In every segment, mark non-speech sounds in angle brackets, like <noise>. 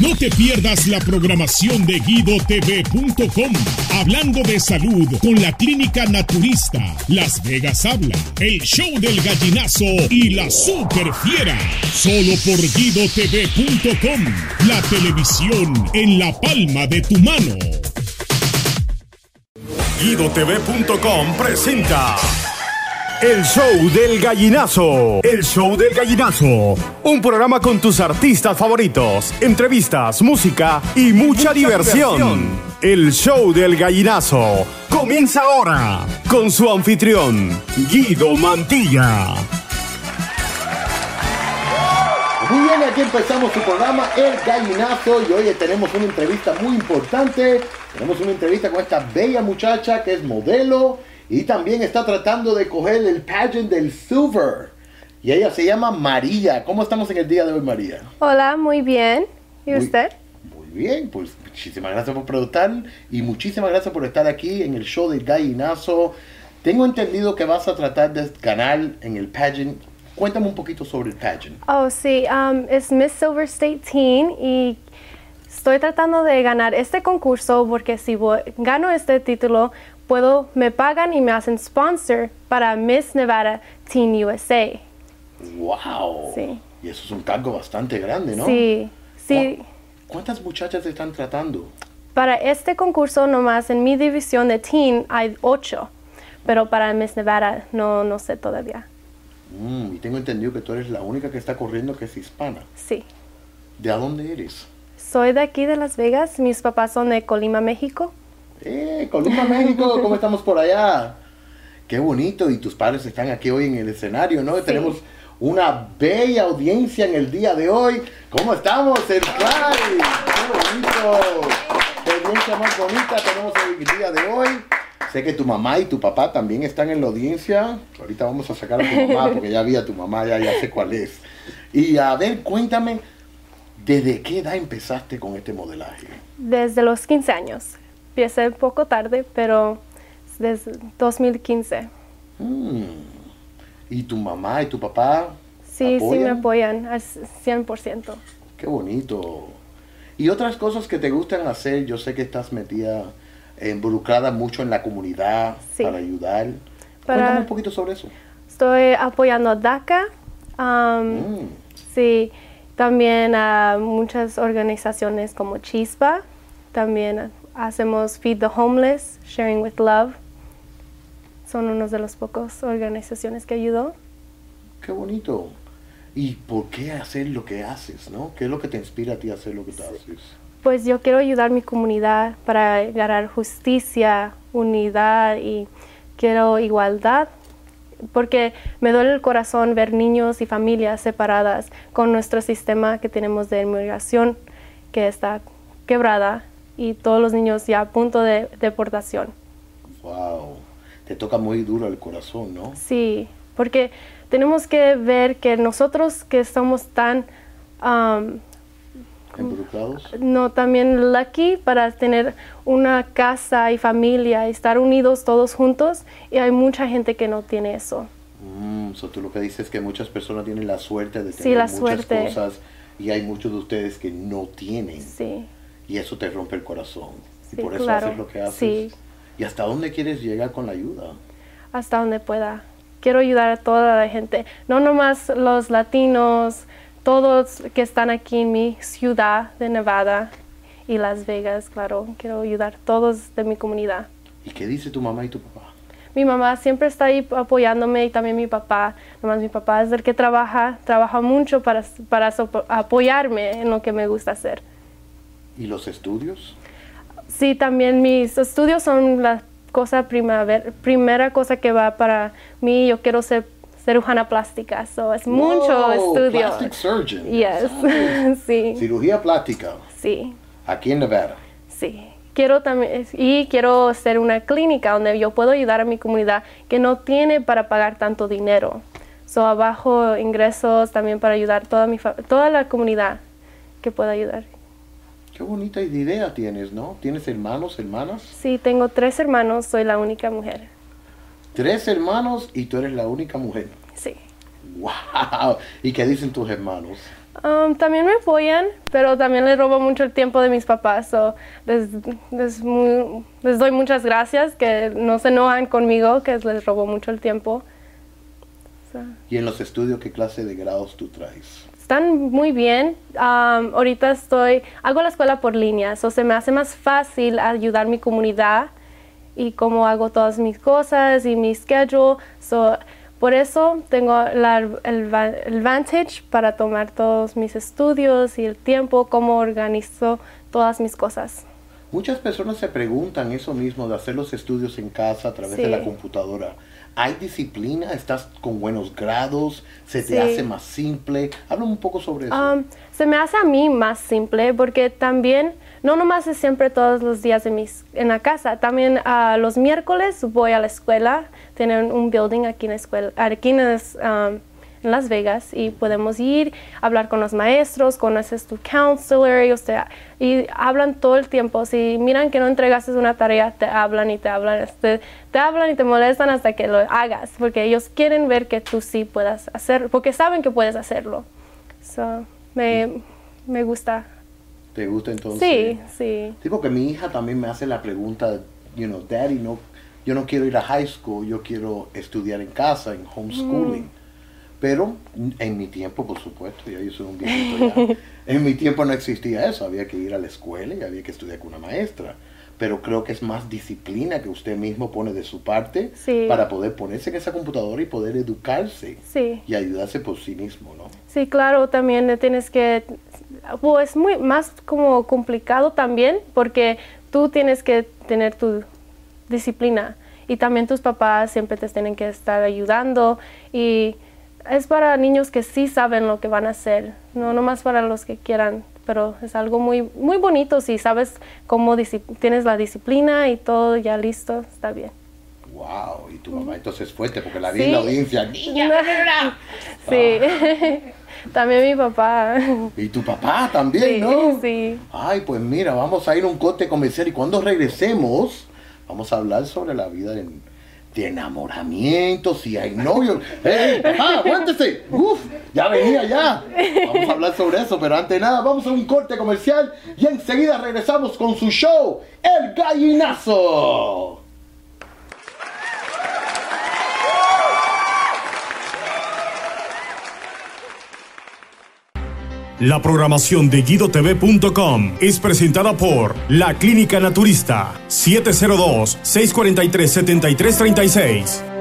No te pierdas la programación de guidotv.com, hablando de salud con la clínica naturista, Las Vegas Habla, el show del gallinazo y la super fiera. Solo por guidotv.com, la televisión en la palma de tu mano. GuidoTV.com presenta el show del gallinazo. El show del gallinazo. Un programa con tus artistas favoritos, entrevistas, música y mucha, diversión. El show del gallinazo comienza ahora con su anfitrión, Guido Mantilla. Muy bien, aquí empezamos su programa El Gallinazo y hoy tenemos una entrevista muy importante. Tenemos una entrevista con esta bella muchacha que es modelo y también está tratando de coger el pageant del Silver. Y ella se llama María. ¿Cómo estamos en el día de hoy, María? Hola, muy bien. ¿Y usted? Muy bien, pues muchísimas gracias por preguntar y muchísimas gracias por estar aquí en el show del gallinazo. Tengo entendido que vas a tratar de ganar en el pageant. Cuéntame un poquito sobre el pageant. Oh, sí, um, es Miss Silver State Teen y estoy tratando de ganar este concurso porque si voy- gano este título, puedo, me pagan y me hacen sponsor para Miss Nevada Teen USA. ¡Wow! Sí. Y eso es un cargo bastante grande, ¿no? Sí, sí. ¿Cu- ¿Cuántas muchachas están tratando? Para este concurso nomás en mi división de teen hay ocho, pero para Miss Nevada no, no sé todavía. Mm, y tengo entendido que tú eres la única que está corriendo que es hispana. Sí. ¿De dónde eres? Soy de aquí de Las Vegas, mis papás son de Colima, México. ¡Eh, Colima, México! <laughs> ¿Cómo estamos por allá? ¡Qué bonito! Y tus padres están aquí hoy en el escenario, ¿no? Tenemos una bella audiencia en el día de hoy. ¿Cómo estamos, el Clyde? ¡Qué bonito! ¡Qué audiencia más bonita tenemos el día de hoy! Sé que tu mamá y tu papá también están en la audiencia. Ahorita vamos a sacar a tu mamá porque ya vi a tu mamá, ya, ya sé cuál es. Y a ver, cuéntame, ¿desde qué edad empezaste con este modelaje? Desde los 15 años. Empecé un poco tarde, pero desde 2015. Mm. ¿Y tu mamá y tu papá? Sí, sí me apoyan? al 100%. Qué bonito. Y otras cosas que te gustan hacer, yo sé que estás metida, involucrada mucho en la comunidad Sí. para ayudar. Para- Cuéntame un poquito sobre eso. Estoy apoyando a DACA. um, Mm. Sí, también a muchas organizaciones como Chispa. También hacemos Feed the Homeless, Sharing with Love. Son unos de los pocos organizaciones que ayudó. Qué bonito. ¿Y por qué hacer lo que haces, no? ¿Qué es lo que te inspira a ti a hacer lo que te haces? Pues yo quiero ayudar a mi comunidad para ganar justicia, unidad y quiero igualdad. Porque me duele el corazón ver niños y familias separadas con nuestro sistema que tenemos de inmigración que está quebrada y todos los niños ya a punto de deportación. Wow. Te toca muy duro el corazón, ¿no? Sí, porque tenemos que ver que nosotros que estamos tan um, Involucrados. no también lucky para tener una casa y familia y estar unidos todos juntos y hay mucha gente que no tiene eso. Mm, so tú lo que dices es que muchas personas tienen la suerte de Sí, tener la muchas suerte. cosas y hay muchos de ustedes que no tienen. Sí, Y eso te rompe el corazón. y Sí, por eso claro. haces lo que haces. Sí. ¿Y hasta dónde quieres llegar con la ayuda? hasta donde pueda. Quiero ayudar a toda la gente, no nomás los latinos, todos que están aquí en mi ciudad de Nevada y Las Vegas, claro. Quiero ayudar a todos de mi comunidad. ¿Y qué dice tu mamá y tu papá? Mi mamá siempre está ahí apoyándome y también mi papá. Nomás mi papá es el que trabaja, trabaja mucho para, para sopo- apoyarme en lo que me gusta hacer. ¿Y los estudios? Sí, también mis estudios son la cosa primaver- primera cosa que va para mí. Yo quiero ser cirujana plástica, so es mucho Wow, estudio. Plastic surgeon. Yes, <laughs> sí, Cirugía plástica. sí, Aquí en Nevada. sí. Quiero también, y quiero ser una clínica donde yo puedo ayudar a mi comunidad que no tiene para pagar tanto dinero. So, abajo ingresos también para ayudar toda mi toda la comunidad que pueda ayudar. Qué bonita idea tienes, ¿no? ¿Tienes hermanos, hermanas? Sí, tengo tres hermanos, soy la única mujer. Tres hermanos y tú eres la única mujer. Sí. ¡Wow! ¿Y qué dicen tus hermanos? Um, también me apoyan, pero también les robo mucho el tiempo de mis papás. So les, les, mu- les doy muchas gracias, que no se enojan conmigo, que les robo mucho el tiempo. So, Y en los estudios, ¿qué clase de grados tú traes? Están muy bien. Um, ahorita estoy, hago la escuela por línea, so se me hace más fácil ayudar a mi comunidad y cómo hago todas mis cosas y mi schedule. So, por eso tengo la, el, el advantage para tomar todos mis estudios y el tiempo, cómo organizo todas mis cosas. Muchas personas se preguntan eso mismo de hacer los estudios en casa a través de la computadora. ¿Hay disciplina? ¿Estás con buenos grados? ¿Se te Sí. hace más simple? Habla un poco sobre eso. Um, se me hace a mí más simple porque también, no nomás es siempre todos los días de mis, en la casa, también a los miércoles voy a la escuela, tienen un building aquí en la escuela, aquí en, las, um, en Las Vegas y podemos ir, hablar con los maestros, conoces tu counselor y, usted, y hablan todo el tiempo. Si miran que no entregaste una tarea, te hablan y te hablan, te, te hablan y te molestan hasta que lo hagas, porque ellos quieren ver que tú sí puedas hacerlo, porque saben que puedes hacerlo. So, me, me gusta. ¿Te gusta entonces? Sí, sí. Sí, porque mi hija también me hace la pregunta, you know, Daddy, no, yo no quiero ir a high school, yo quiero estudiar en casa, en homeschooling. Mm. Pero en mi tiempo, por supuesto, ya yo soy un viejito ya, <laughs> en mi tiempo no existía eso, había que ir a la escuela y había que estudiar con una maestra. Pero creo que es más disciplina que usted mismo pone de su parte Sí. para poder ponerse en esa computadora y poder educarse Sí. y ayudarse por sí mismo, ¿no? Sí, claro, también tienes que, pues es muy más como complicado también porque tú tienes que tener tu disciplina y también tus papás siempre te tienen que estar ayudando y es para niños que sí saben lo que van a hacer, no nomás para los que quieran, pero es algo muy muy bonito si sabes cómo tienes la disciplina y todo ya listo, está bien. Wow, y tu mamá entonces es fuerte porque la vi en la audiencia. "Niña". <laughs> Sí, <laughs> también mi papá. Y tu papá también, Sí, ¿no? sí. Ay, pues mira, vamos a ir a un corte comercial y cuando regresemos, vamos a hablar sobre la vida de, de enamoramiento, si hay novios. ¡Ey, papá, aguántese! ¡Uf! Ya venía ya. Vamos a hablar sobre eso, pero antes de nada, vamos a un corte comercial y enseguida regresamos con su show, El Gallinazo. La programación de GuidoTV.com es presentada por La Clínica Naturista 702-643-7336.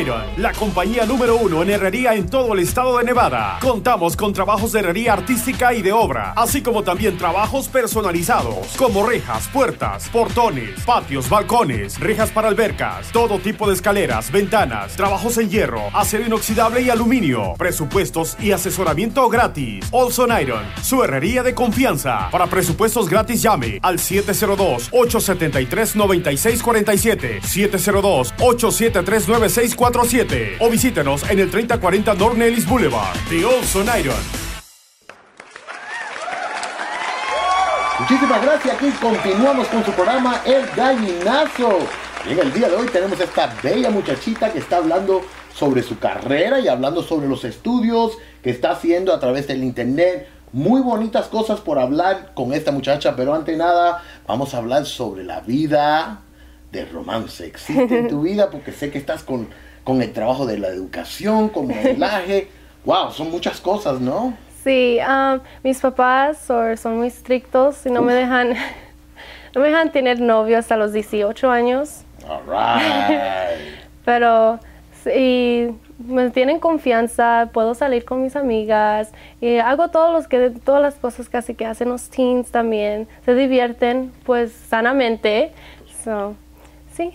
Iron, la compañía número uno en herrería en todo el estado de Nevada. Contamos con trabajos de herrería artística y de obra, así como también trabajos personalizados, como rejas, puertas, portones, patios, balcones, rejas para albercas, todo tipo de escaleras, ventanas, trabajos en hierro, acero inoxidable y aluminio, presupuestos y asesoramiento gratis. Olson Iron, su herrería de confianza. Para presupuestos gratis llame al 702-873-9647, 702-873-9647 o visítenos en el 3040 North Nellis Boulevard. The Olson Iron. Muchísimas gracias. Aquí continuamos con su programa El Gallinazo. Y en el día de hoy tenemos esta bella muchachita que está hablando sobre su carrera y hablando sobre los estudios que está haciendo a través del internet. Muy bonitas cosas por hablar con esta muchacha, pero ante nada vamos a hablar sobre la vida de romance. ¿Existe en tu <laughs> vida? Porque sé que estás con, con el trabajo de la educación, con modelaje. Wow, <laughs> son muchas cosas, ¿no? Sí, um, mis papás son, son muy estrictos y no me dejan <laughs> no me dejan tener novio hasta los 18 años. All right. <laughs> Pero sí, me tienen confianza, puedo salir con mis amigas y hago todos los que, todas las cosas casi que hacen los teens también. Se divierten pues sanamente. So, sí,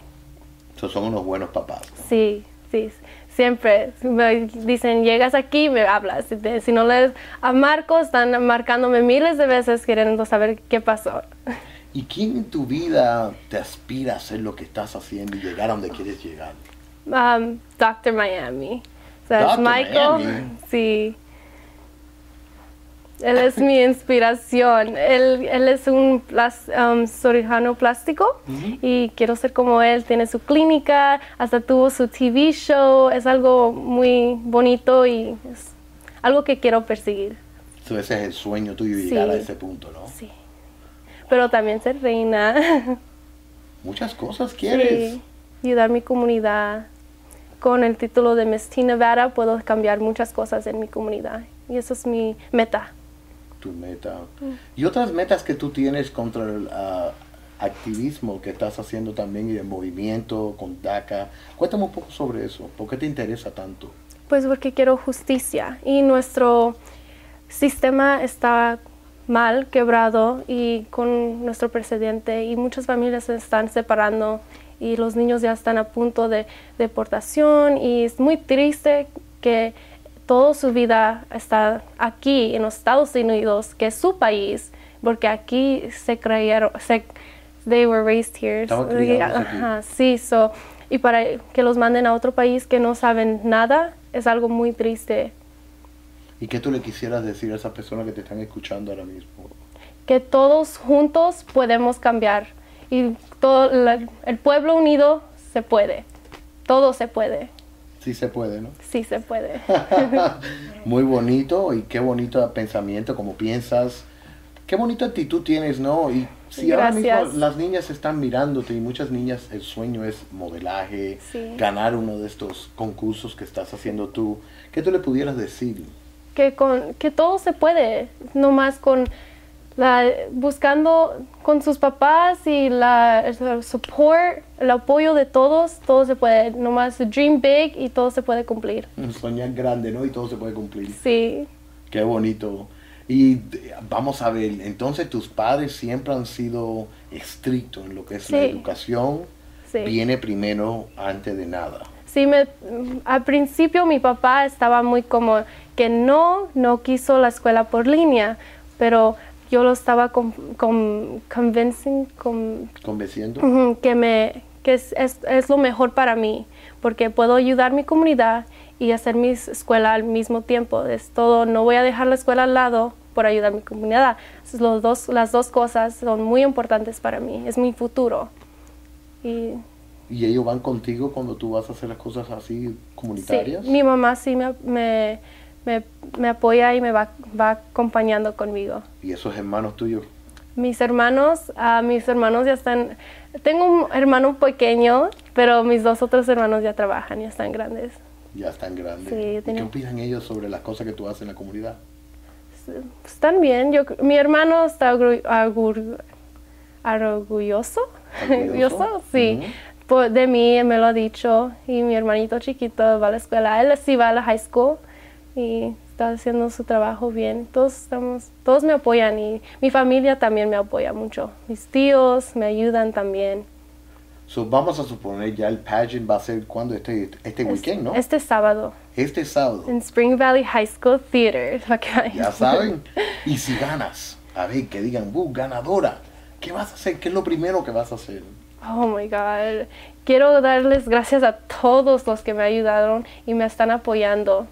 Esos son unos buenos papás. sí, sí. Siempre me dicen, llegas aquí, me hablas. Si, no les a Marcos, están marcándome miles de veces queriendo saber qué pasó. ¿Y quién en tu vida te aspira a hacer lo que estás haciendo y llegar a donde quieres llegar? Um, Dr. Miami. O sea, es Dr. Michael. Miami. Sí. Él es mi inspiración. Él, él es un plas- um, cirujano plástico y quiero ser como él. Tiene su clínica, hasta tuvo su TV show. Es algo muy bonito y es algo que quiero perseguir. So, ese es el sueño tuyo, llegar a Sí. ese punto, ¿no? Sí. Pero también ser reina. <laughs> Muchas cosas quieres. Sí, ayudar a mi comunidad. Con el título de Miss Teen Nevada puedo cambiar muchas cosas en mi comunidad. Y eso es mi meta. Tu meta. Mm. Y otras metas que tú tienes contra el ah, activismo que estás haciendo también y el movimiento con DACA. Cuéntame un poco sobre eso. ¿Por qué te interesa tanto? Pues porque quiero justicia. Y nuestro sistema está mal, quebrado, y con nuestro presidente. Y muchas familias se están separando. Y los niños ya están a punto de deportación. Y es muy triste que toda su vida está aquí en los Estados Unidos, que es su país, porque aquí se creyeron, se, they were raised here. Ajá, sí, so, y para que los manden a otro país que no saben nada, es algo muy triste. ¿Y qué tú le quisieras decir a esas personas que te están escuchando ahora mismo? Que todos juntos podemos cambiar y todo la- el pueblo unido se puede. Todo se puede. Sí se puede, ¿no? Sí se puede. <laughs> Muy bonito y qué bonito pensamiento, como piensas. Qué bonita actitud tienes, ¿no? Y si ahora mismo las niñas están mirándote y muchas niñas el sueño es modelaje, Sí. ganar uno de estos concursos que estás haciendo tú, ¿qué tú le pudieras decir? que con que todo se puede, nomás con la buscando con sus papás y la el support, el apoyo de todos, todo se puede, nomás dream big y todo se puede cumplir. Soñar grande, ¿no? Y todo se puede cumplir. Sí, Qué bonito. Y vamos a ver, entonces tus padres siempre han sido estrictos en lo que es la Sí. educación. sí. Viene primero antes de nada. Sí, me, al principio mi papá estaba muy como que no, no quiso la escuela por línea, pero yo lo estaba con, con- con, ¿Convenciendo? Ujú, que me que es, es, es lo mejor para mí porque puedo ayudar a mi comunidad y hacer mi escuela al mismo tiempo es todo no voy a dejar la escuela al lado por ayudar a mi comunidad los dos las dos cosas son muy importantes para mí es mi futuro y ¿Y ellos van contigo cuando tú vas a hacer las cosas así sí, comunitarias? mi mamá sí me, me, me, me apoya y me va, va acompañando conmigo ¿Y esos hermanos tuyos? Mis hermanos, ah, mis hermanos ya están, tengo un hermano pequeño, pero mis dos otros hermanos ya trabajan, ya están grandes. Ya están grandes. Sí, ¿Y ¿Qué opinan ellos sobre las cosas que tú haces en la comunidad? Están bien, yo, mi hermano está orgu- orgu- orgulloso, <laughs> ¿Orgulloso? sí, Ujú. de mí me lo ha dicho y mi hermanito chiquito va a la escuela, él sí va a la high school y está haciendo su trabajo bien. Todos estamos, todos me apoyan y mi familia también me apoya mucho. Mis tíos me ayudan también. So, vamos a suponer ya el pageant va a ser cuando este, este weekend, ¿no? Este sábado. Este sábado. En Spring Valley High School Theater. Ya saben. <laughs> Y si ganas, a ver, que digan, uh, ganadora, ¿qué vas a hacer? ¿Qué es lo primero que vas a hacer? Oh my God. Quiero darles gracias a todos los que me ayudaron y me están apoyando.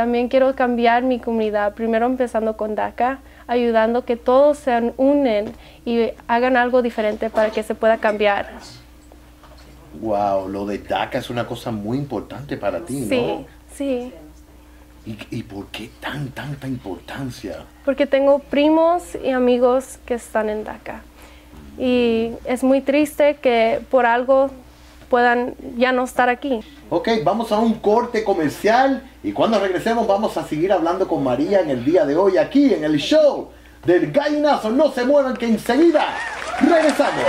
También quiero cambiar mi comunidad, primero empezando con DACA, ayudando que todos se unen y hagan algo diferente para que se pueda cambiar. Wow, lo de DACA es una cosa muy importante para ti, ¿no? Sí, sí. ¿Y, por qué tan, tanta importancia? Porque tengo primos y amigos que están en DACA. Y es muy triste que por algo puedan ya no estar aquí. Ok, vamos a un corte comercial y cuando regresemos vamos a seguir hablando con María en el día de hoy aquí en el show del gallinazo. No se muevan que enseguida regresamos.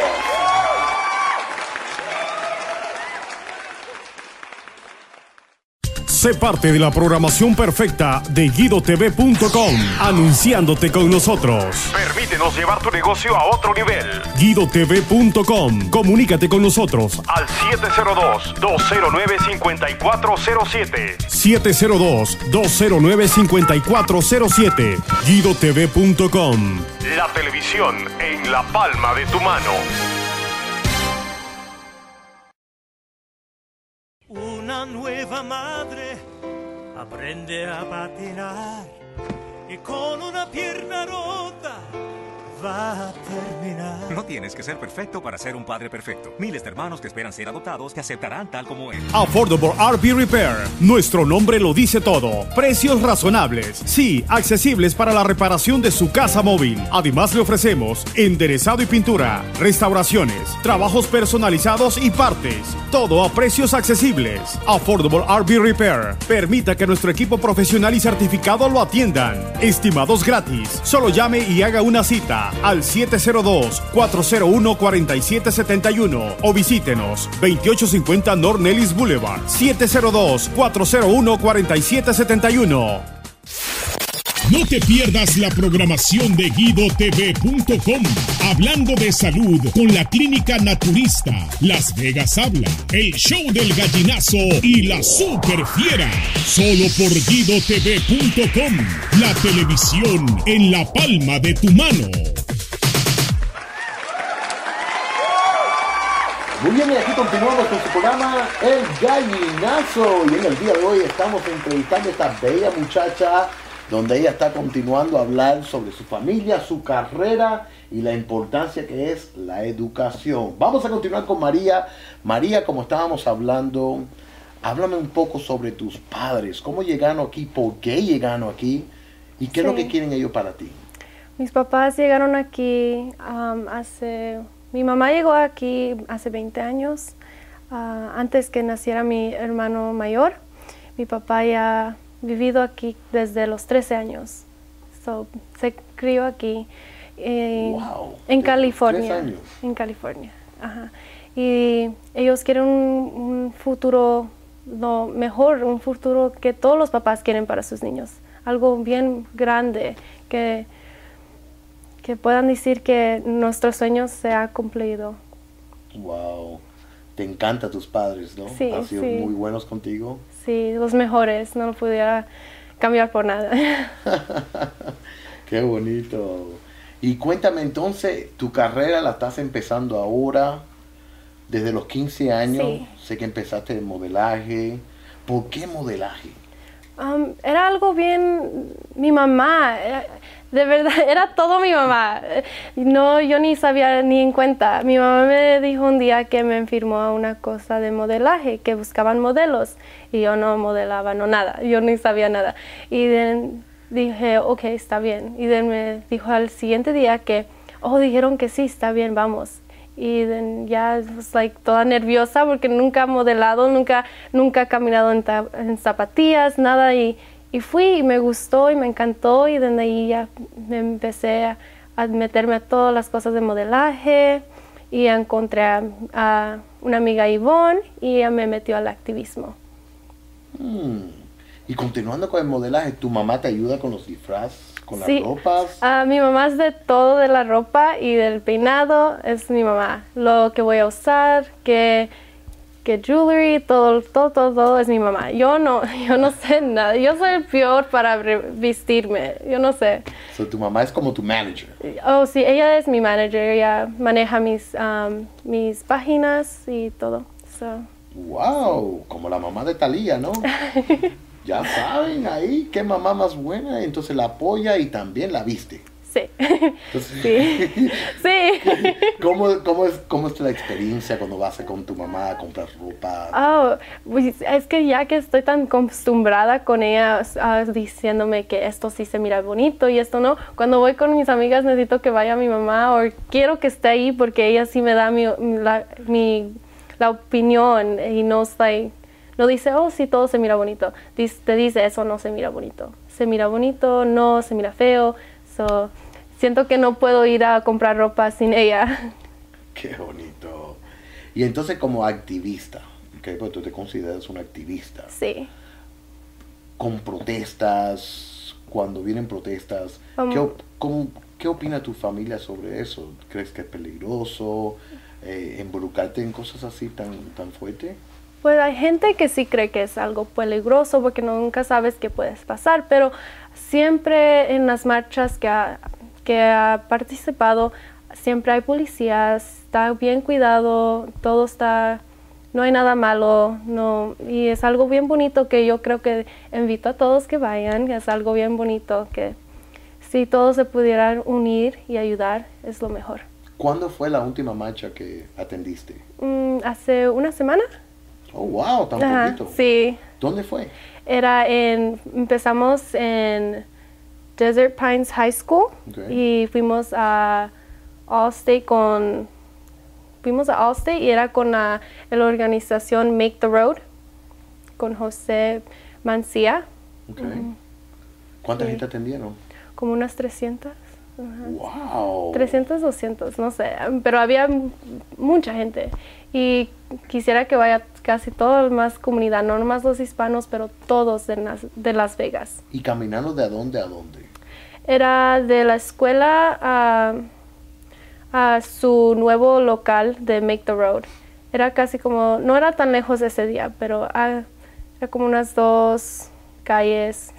Sé parte de la programación perfecta de GuidoTV.com, anunciándote con nosotros. Permítenos llevar tu negocio a otro nivel. GuidoTV.com, comunícate con nosotros al 702-209-5407. 702-209-5407. GuidoTV.com. La televisión en la palma de tu mano. Una nueva madre aprende a patinar y con una pierna rota va a terminar. No tienes que ser perfecto para ser un padre perfecto. Miles de hermanos que esperan ser adoptados te aceptarán tal como eres. Affordable RV Repair. Nuestro nombre lo dice todo. Precios razonables. Sí, accesibles para la reparación de su casa móvil. Además le ofrecemos enderezado y pintura, restauraciones, trabajos personalizados y partes. Todo a precios accesibles. Affordable RV Repair. Permita que nuestro equipo profesional y certificado lo atiendan. Estimados gratis. Solo llame y haga una cita al 702-401-4771 o visítenos 2850 North Nellis Boulevard 702-401-4771. No te pierdas la programación de guidotv.com, hablando de salud con la clínica naturista, Las Vegas Habla, el show del gallinazo y la super fiera. Solo por guidotv.com, la televisión en la palma de tu mano. Muy bien, y aquí continuamos con su programa El Gallinazo. Y en el día de hoy estamos entrevistando a esta bella muchacha donde ella está continuando a hablar sobre su familia, su carrera y la importancia que es la educación. Vamos a continuar con María. María, como estábamos hablando, háblame un poco sobre tus padres, cómo llegaron aquí, por qué llegaron aquí y qué es lo que quieren ellos para ti. Mis papás llegaron aquí hace... Mi mamá llegó aquí hace 20 años, ah, antes que naciera mi hermano mayor. Mi papá ya vivido aquí desde los 13 años. se crió aquí eh, en California. En California. Y ellos quieren un, futuro lo mejor, un futuro que todos los papás quieren para sus niños. Algo bien grande, que, que puedan decir que nuestros sueños se han cumplido. Wow. Te encanta tus padres, ¿no? Sí, Han sido muy buenos contigo. Sí, los mejores, no lo pudiera cambiar por nada. <laughs> Qué bonito. Y cuéntame entonces, tu carrera la estás empezando ahora, desde los 15 años, sé que empezaste de modelaje. ¿Por qué modelaje? Um, era algo bien, mi mamá, de verdad, <laughs> era todo mi mamá. No, yo ni sabía ni en cuenta. Mi mamá me dijo un día que me firmó una cosa de modelaje, que buscaban modelos. Y yo no modelaba, no nada. Yo ni sabía nada. Y dije, ok, está bien. Y me dijo al siguiente día que, oh, dijeron que sí, está bien, vamos. Y ya, was like, toda nerviosa porque nunca he modelado, nunca, nunca he caminado en, en zapatillas, nada. Y y fui y me gustó y me encantó y desde ahí ya me empecé a, meterme a todas las cosas de modelaje y encontré a, una amiga Yvonne y ella me metió al activismo. Mm. Y continuando con el modelaje, ¿tu mamá te ayuda con los disfraces, con Sí. las ropas? Ah, mi mamá es de todo de la ropa y del peinado, es mi mamá. Lo que voy a usar, que, que jewelry, todo, todo, todo, todo es mi mamá. Yo no, <laughs> yo no sé nada. Yo soy el peor para vestirme. Yo no sé. So, tu mamá es como tu manager. Oh, sí, ella es mi manager. Ella maneja mis, um, mis páginas y todo. So, Wow, como la mamá de Talía, ¿no? <laughs> ya saben ahí qué mamá más buena, entonces la apoya y también la viste. sí. Entonces, sí. <laughs> sí. ¿cómo, cómo es, ¿Cómo es la experiencia cuando vas con tu mamá a comprar ropa? Oh, pues, es que ya que estoy tan acostumbrada con ella ah, diciéndome que esto sí se mira bonito y esto no, cuando voy con mis amigas necesito que vaya mi mamá o quiero que esté ahí porque ella sí me da mi, la, mi- la opinión y no está ahí- no dice, oh, sí, todo se mira bonito. Dice- te dice, eso no se mira bonito. Se mira bonito, no, se mira feo. So, siento que no puedo ir a comprar ropa sin ella. <laughs> Qué bonito. Y entonces como activista, ¿ok? Pues tú te consideras una activista. sí. Con protestas, cuando vienen protestas, Um, ¿qué, op- cómo- qué opina tu familia sobre eso? ¿Crees que es peligroso eh, involucrarte en cosas así tan, tan fuertes? Pues hay gente que sí cree que es algo peligroso porque nunca sabes qué puedes pasar, pero siempre en las marchas que ha, que ha participado, siempre hay policías, está bien cuidado, todo está, no hay nada malo, no, y es algo bien bonito que yo creo que invito a todos que vayan, es algo bien bonito que si todos se pudieran unir y ayudar es lo mejor. ¿Cuándo fue la última marcha que atendiste? Mm, hace una semana. Oh, wow, tan Ajá, poquito. sí. ¿Dónde fue? Era en, empezamos en Desert Pines High School y fuimos a Allstate con, fuimos a Allstate y era con la, la organización Make the Road con José Mancía, Ok. ¿Cuánta Sí. gente atendieron? como unas 300. Wow. 300, 200, no sé, pero había mucha gente y quisiera que vaya casi toda más comunidad, no nomás los hispanos, pero todos de Las, de Las Vegas. ¿Y caminando de a dónde a dónde? Era de la escuela a, a su nuevo local de Make the Road. Era casi como, no era tan lejos ese día, pero ah, era como unas dos calles,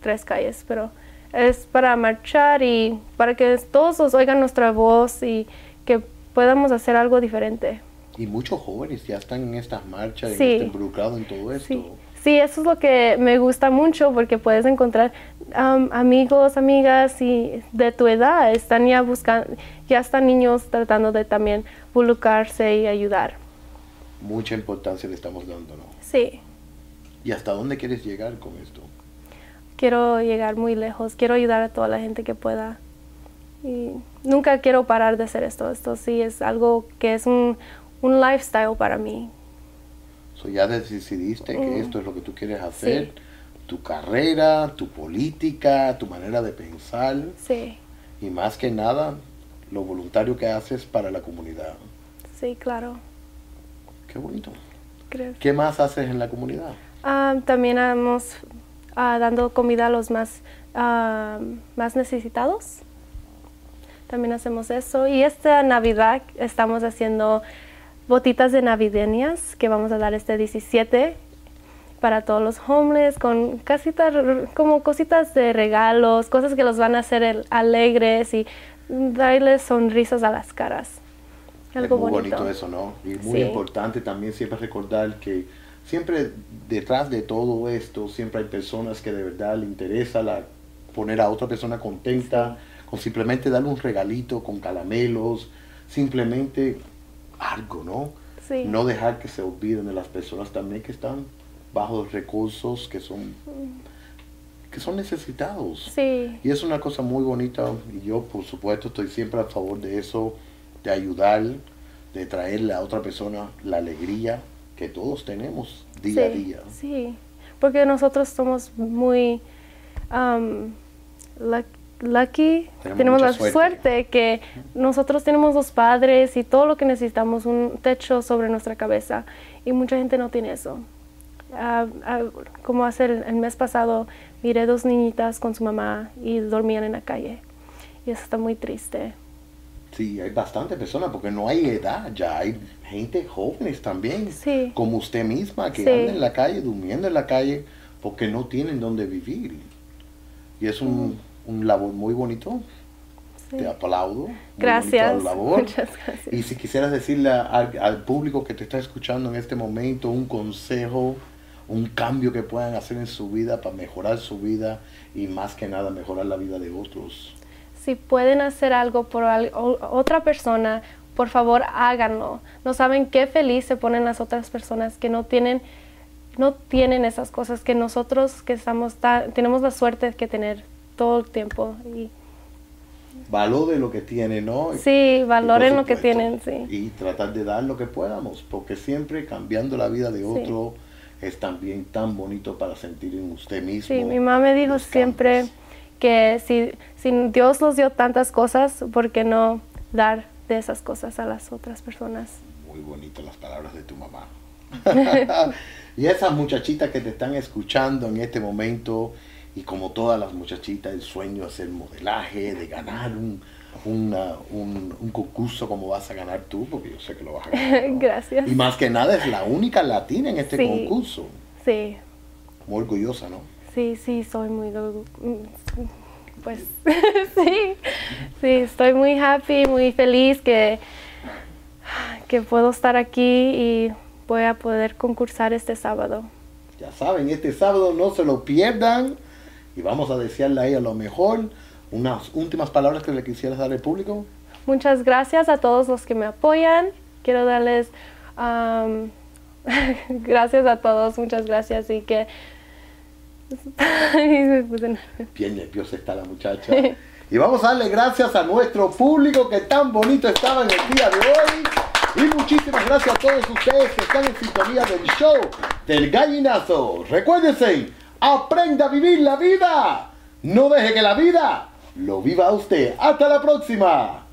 tres calles, pero es para marchar y para que todos nos oigan nuestra voz y que podamos hacer algo diferente. Y muchos jóvenes ya están en estas marchas Sí. están involucrados en todo esto. Sí. Sí, eso es lo que me gusta mucho porque puedes encontrar am, amigos, amigas y de tu edad están ya buscando, ya están niños tratando de también involucrarse y ayudar. Mucha importancia le estamos dando, ¿no? Sí, ¿Y hasta dónde quieres llegar con esto? quiero llegar muy lejos, quiero ayudar a toda la gente que pueda y nunca quiero parar de hacer esto. Esto sí es algo que es un, un lifestyle para mí. So, ya decidiste que Mm. esto es lo que tú quieres hacer, tu carrera, tu política, tu manera de pensar Sí, y más que nada lo voluntario que haces para la comunidad. sí, claro. Qué bonito. Creo. ¿Qué más haces en la comunidad? Ah, también hemos ah, dando comida a los más, ah, más necesitados. También hacemos eso. Y esta Navidad estamos haciendo botitas de navideñas que vamos a dar este 17 para todos los homeless con casitas, como cositas de regalos, cosas que los van a hacer el- alegres y darles sonrisas a las caras. Algo es muy bonito. bonito eso, ¿no? Y muy Sí. importante también siempre recordar que siempre detrás de todo esto, siempre hay personas que de verdad le interesa la, poner a otra persona contenta, con simplemente darle un regalito, con caramelos, simplemente algo, ¿no? Sí. No dejar que se olviden de las personas también que están bajo recursos, que son, que son necesitados. Sí, Y es una cosa muy bonita y yo por supuesto estoy siempre a favor de eso, de ayudar, de traerle a otra persona la alegría que todos tenemos día a día. Sí, porque nosotros somos muy, um, lucky, Tenemos tenemos, la suerte. suerte. que nosotros tenemos los padres y todo lo que necesitamos, un techo sobre nuestra cabeza. Y mucha gente no tiene eso. Ah, ah, como hace el, el mes pasado, miré dos niñitas con su mamá y dormían en la calle. Y eso está muy triste. Sí, hay bastantes personas porque no hay edad, ya hay gente jóvenes también, Sí. como usted misma, que Sí. anda en la calle, durmiendo en la calle, porque no tienen dónde vivir. Y es un, un labor muy bonito. Sí. Te aplaudo. Gracias. labor. <laughs> Muchas gracias. Y si quisieras decirle al, al público que te está escuchando en este momento un consejo, un cambio que puedan hacer en su vida para mejorar su vida y más que nada mejorar la vida de otros. Si pueden hacer algo por al- o- otra persona, por favor háganlo. No saben qué feliz se ponen las otras personas que no tienen, no tienen esas cosas que nosotros que estamos ta- tenemos la suerte que tener todo el tiempo. Y Valore lo que tiene, ¿no? sí, valoren lo que tienen, sí. Y tratar de dar lo que podamos, porque siempre cambiando la vida de otro es también tan bonito para sentir en usted mismo. Sí, mi mamá me dijo siempre que si, si Dios nos dio tantas cosas, ¿por qué no dar de esas cosas a las otras personas? Muy bonitas las palabras de tu mamá. <laughs> <laughs> y esas muchachitas que te están escuchando en este momento, y como todas las muchachitas, el sueño es el modelaje, de ganar un, una- un, un concurso como vas a ganar tú, porque yo sé que lo vas a ganar. ¿no? <laughs> Gracias. Y más que nada es la única latina en este Sí. concurso. Sí. Muy orgullosa, ¿no? Sí, sí, soy muy... Pues <laughs> sí, sí, estoy muy happy, muy feliz que, que puedo estar aquí y voy a poder concursar este sábado. Ya saben, este sábado no se lo pierdan y vamos a desearle a ella lo mejor. Unas últimas palabras que le quisieras dar al público. Muchas gracias a todos los que me apoyan. Quiero darles am, <laughs> gracias a todos, muchas gracias y que... <laughs> Bien nerviosa está la muchacha. Y vamos a darle gracias a nuestro público que tan bonito estaba en el día de hoy. Y muchísimas gracias a todos ustedes que están en sintonía del show del gallinazo. Recuérdense, aprenda a vivir la vida. No deje que la vida lo viva usted. Hasta la próxima.